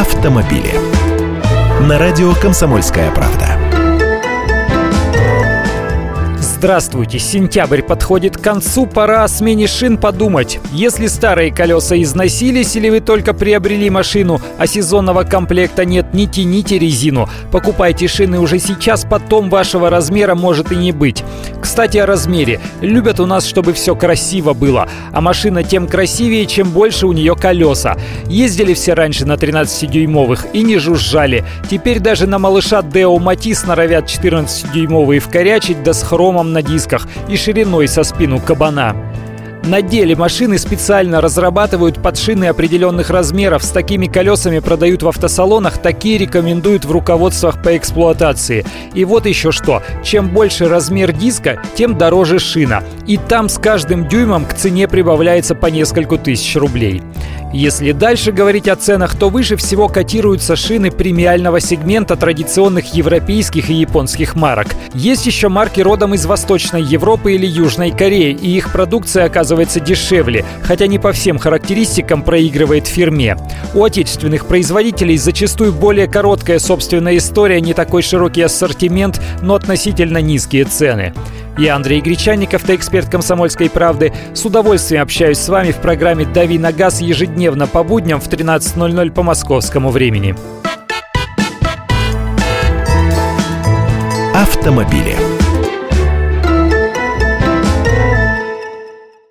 автомобили. На радио «Комсомольская правда». Здравствуйте, сентябрь подходит к концу, пора о смене шин подумать. Если старые колеса износились или вы только приобрели машину, а сезонного комплекта нет, не тяните резину. Покупайте шины уже сейчас, потом вашего размера может и не быть. Кстати, о размере. Любят у нас, чтобы все красиво было. А машина тем красивее, чем больше у нее колеса. Ездили все раньше на 13-дюймовых и не жужжали. Теперь даже на малыша Део Матис норовят 14-дюймовые вкорячить, да с хромом на дисках и шириной со спину кабана. На деле машины специально разрабатывают под шины определенных размеров. С такими колесами продают в автосалонах, такие рекомендуют в руководствах по эксплуатации. И вот еще что. Чем больше размер диска, тем дороже шина. И там с каждым дюймом к цене прибавляется по несколько тысяч рублей. Если дальше говорить о ценах, то выше всего котируются шины премиального сегмента традиционных европейских и японских марок. Есть еще марки родом из Восточной Европы или Южной Кореи, и их продукция оказывается дешевле, хотя не по всем характеристикам проигрывает фирме. У отечественных производителей зачастую более короткая собственная история, не такой широкий ассортимент, но относительно низкие цены. Я Андрей Гречанников, ты эксперт «Комсомольской правды». С удовольствием общаюсь с вами в программе «Дави на газ» ежедневно по будням в 13.00 по московскому времени. Автомобили.